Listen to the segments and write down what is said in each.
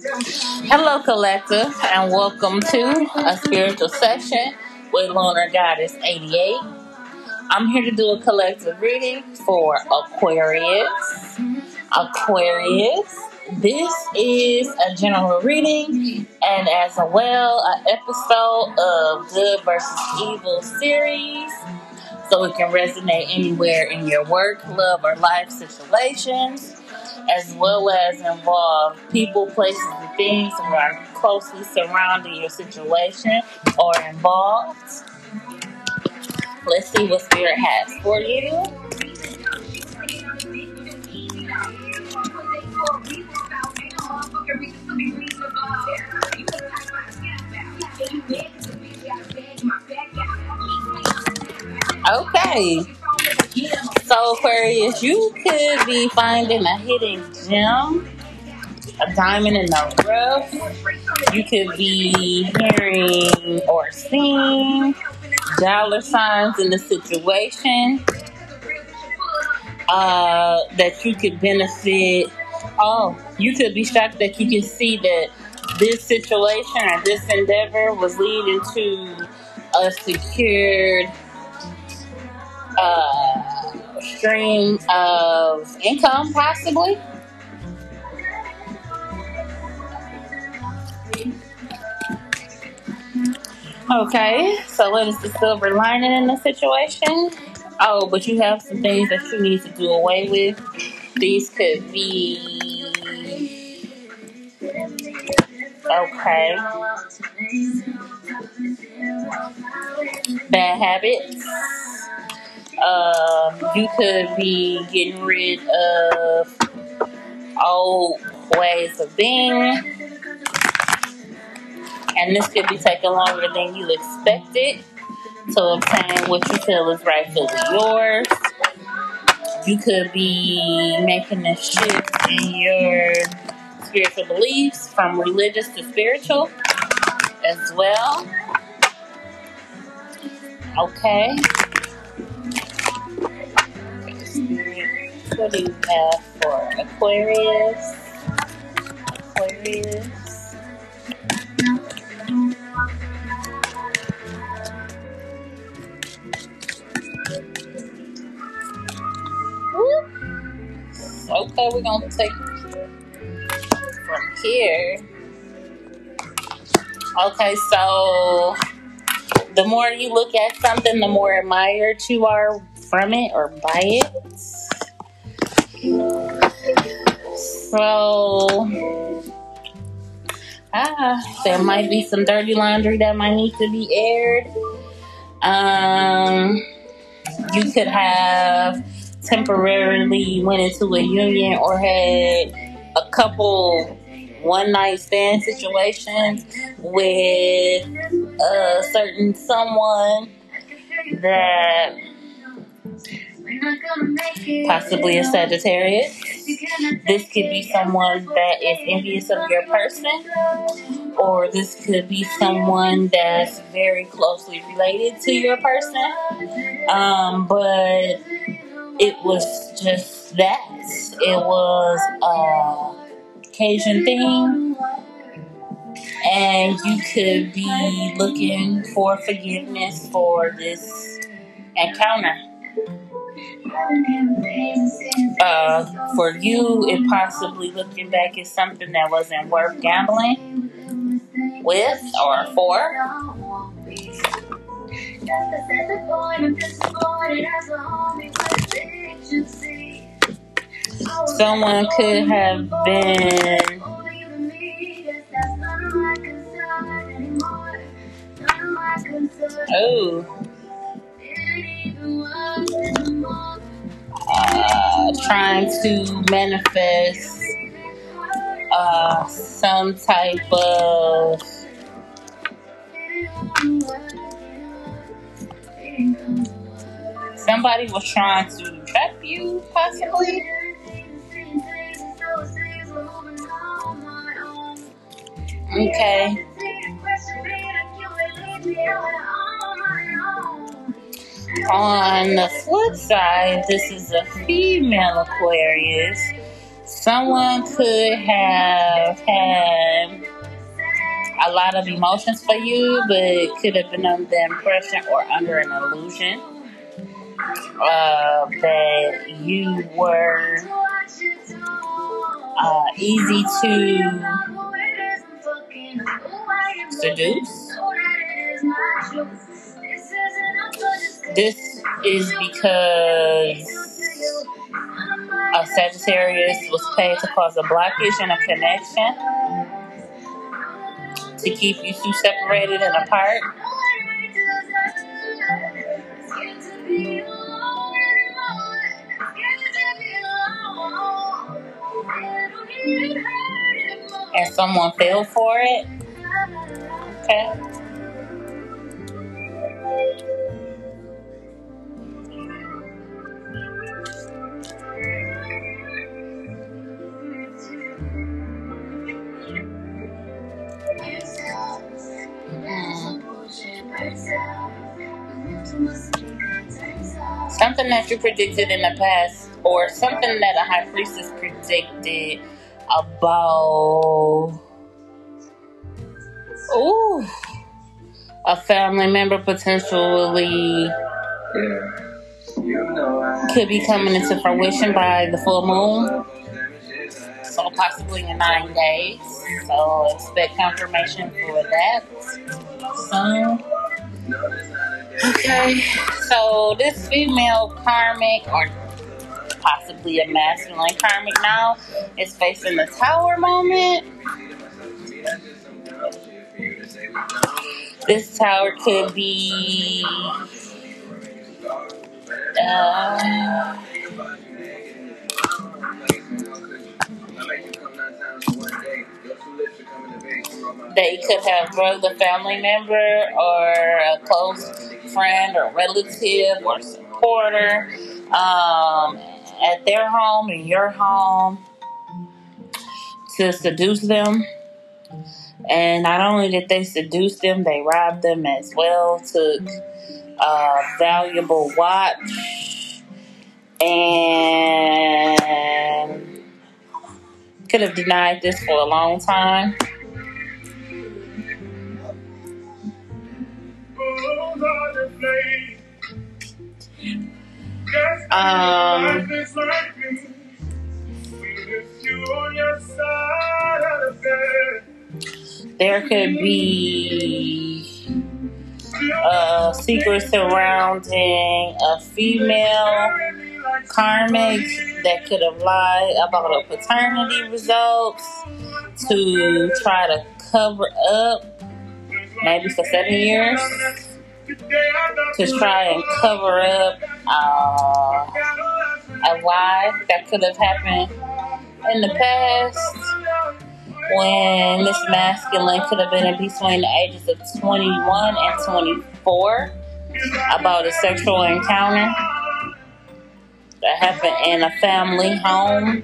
Hello, collective, and welcome to a spiritual session with Lunar Goddess 88. I'm here to do a collective reading for Aquarius. Aquarius, this is a general reading and as well an episode of Good versus Evil series. So it can resonate anywhere in your work, love, or life situations as well as involve people, places, and things that are closely surrounding your situation or involved. Let's see what Spirit has for you. Okay. So, Aquarius, you could be finding a hidden gem, a diamond in the rough. You could be hearing or seeing dollar signs in the situation uh, that you could benefit. Oh, you could be shocked that you can see that this situation or this endeavor was leading to a secured uh, stream of income, possibly. Okay, so what is the silver lining in the situation? Oh, but you have some things that you need to do away with. These could be okay. Bad habits. Um, you could be getting rid of old ways of being. And this could be taking longer than you expected to obtain what you feel is rightfully yours. You could be making a shift in your spiritual beliefs from religious to spiritual as well. Okay. What do you have for Aquarius? Aquarius. Woo. Okay, we're gonna take from here. Okay, so the more you look at something, the more admired you are from it or by it. So, ah, there might be some dirty laundry that might need to be aired. Um, you could have temporarily went into a union or had a couple one night stand situations with a certain someone that possibly a Sagittarius. This could be someone that is envious of your person, or this could be someone that's very closely related to your person. Um, but it was just that. It was a occasion thing. And you could be looking for forgiveness for this encounter. Uh, for you, it possibly looking back is something that wasn't worth gambling with or for. Someone could have been oh trying to manifest uh, some type of somebody was trying to trap you, possibly. Okay. On the flip side, this is a female Aquarius. someone could have had a lot of emotions for you, but could have been under the impression or under an illusion uh, that you were uh, easy to seduce. This is because a Sagittarius was paid to cause a blockage in a connection to keep you two separated and apart. And someone fell for it. Okay. Something that you predicted in the past, or something that a high priestess predicted about. Ooh, a family member potentially could be coming into fruition by the full moon. So possibly in nine days. So expect confirmation for that soon. Okay, so this female karmic or possibly a masculine karmic now is facing the tower moment. This tower could be uh, they could have drugged a family member or a close friend or relative or supporter um, at their home, in your home, to seduce them. And not only did they seduce them, they robbed them as well, took a valuable watch, and could have denied this for a long time. Um, there could be uh, secrets surrounding a female karmic that could have lied about a paternity results to try to cover up, maybe for seven years, to try and cover up uh, a lie that could have happened in the past when this masculine could have been between the ages of 21 and 24 about a sexual encounter that happened in a family home.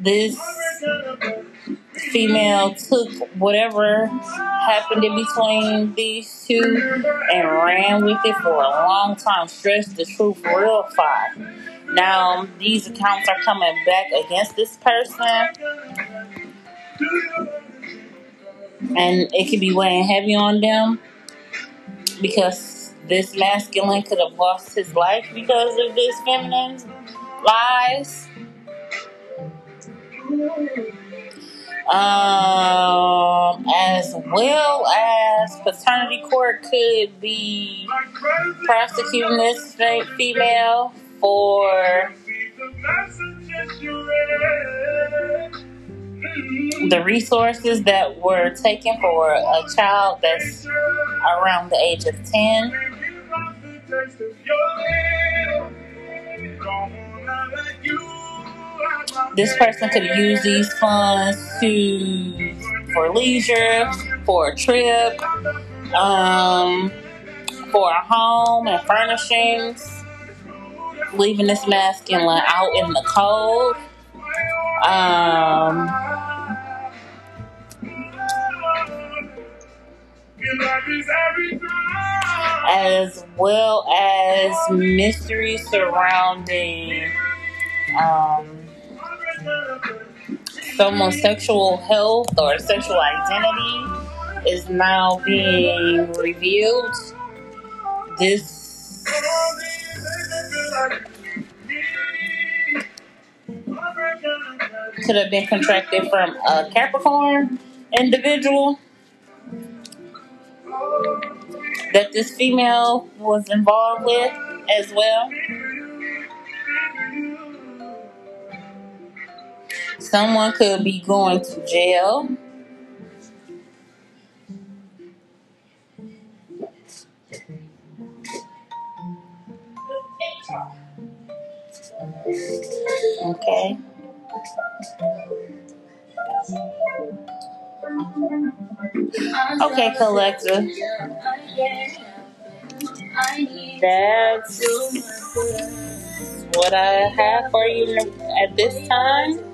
This female took whatever happened in between these two and ran with it for a long time, stressed the truth real far. Now, these accounts are coming back against this person, and it could be weighing heavy on them because this masculine could have lost his life because of this feminine lies. Um, as well as paternity court could be prosecuting this female for the resources that were taken for a child that's around the age of 10. This person could use these funds to for leisure, for a trip, um, for a home and furnishings leaving this masculine out in the cold. Um, as well as mystery surrounding um, someone's sexual health or sexual identity is now being revealed. This could have been contracted from a Capricorn individual that this female was involved with as well. Someone could be going to jail. Okay. Okay, collector. That's what I have for you at this time.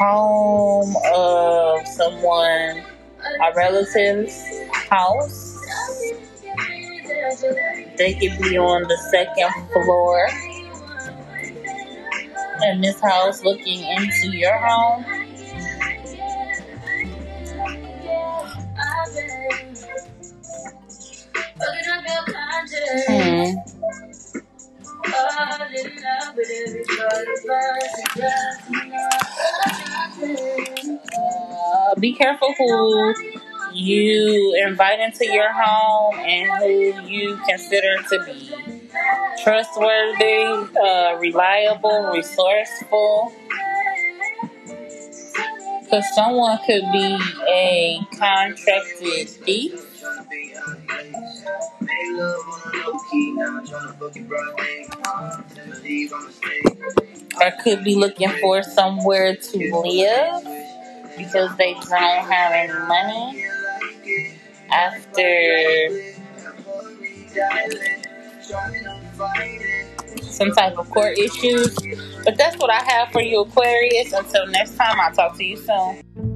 home of someone, a relative's house. They could be on the second floor in this house looking into your home. Hmm. Uh, be careful who you invite into your home and who you consider to be trustworthy, uh, reliable, resourceful. Because someone could be a contracted thief or could be looking for somewhere to live because they don't have any money after some type of court issues. But that's what I have for you, Aquarius. Until next time, I'll talk to you soon.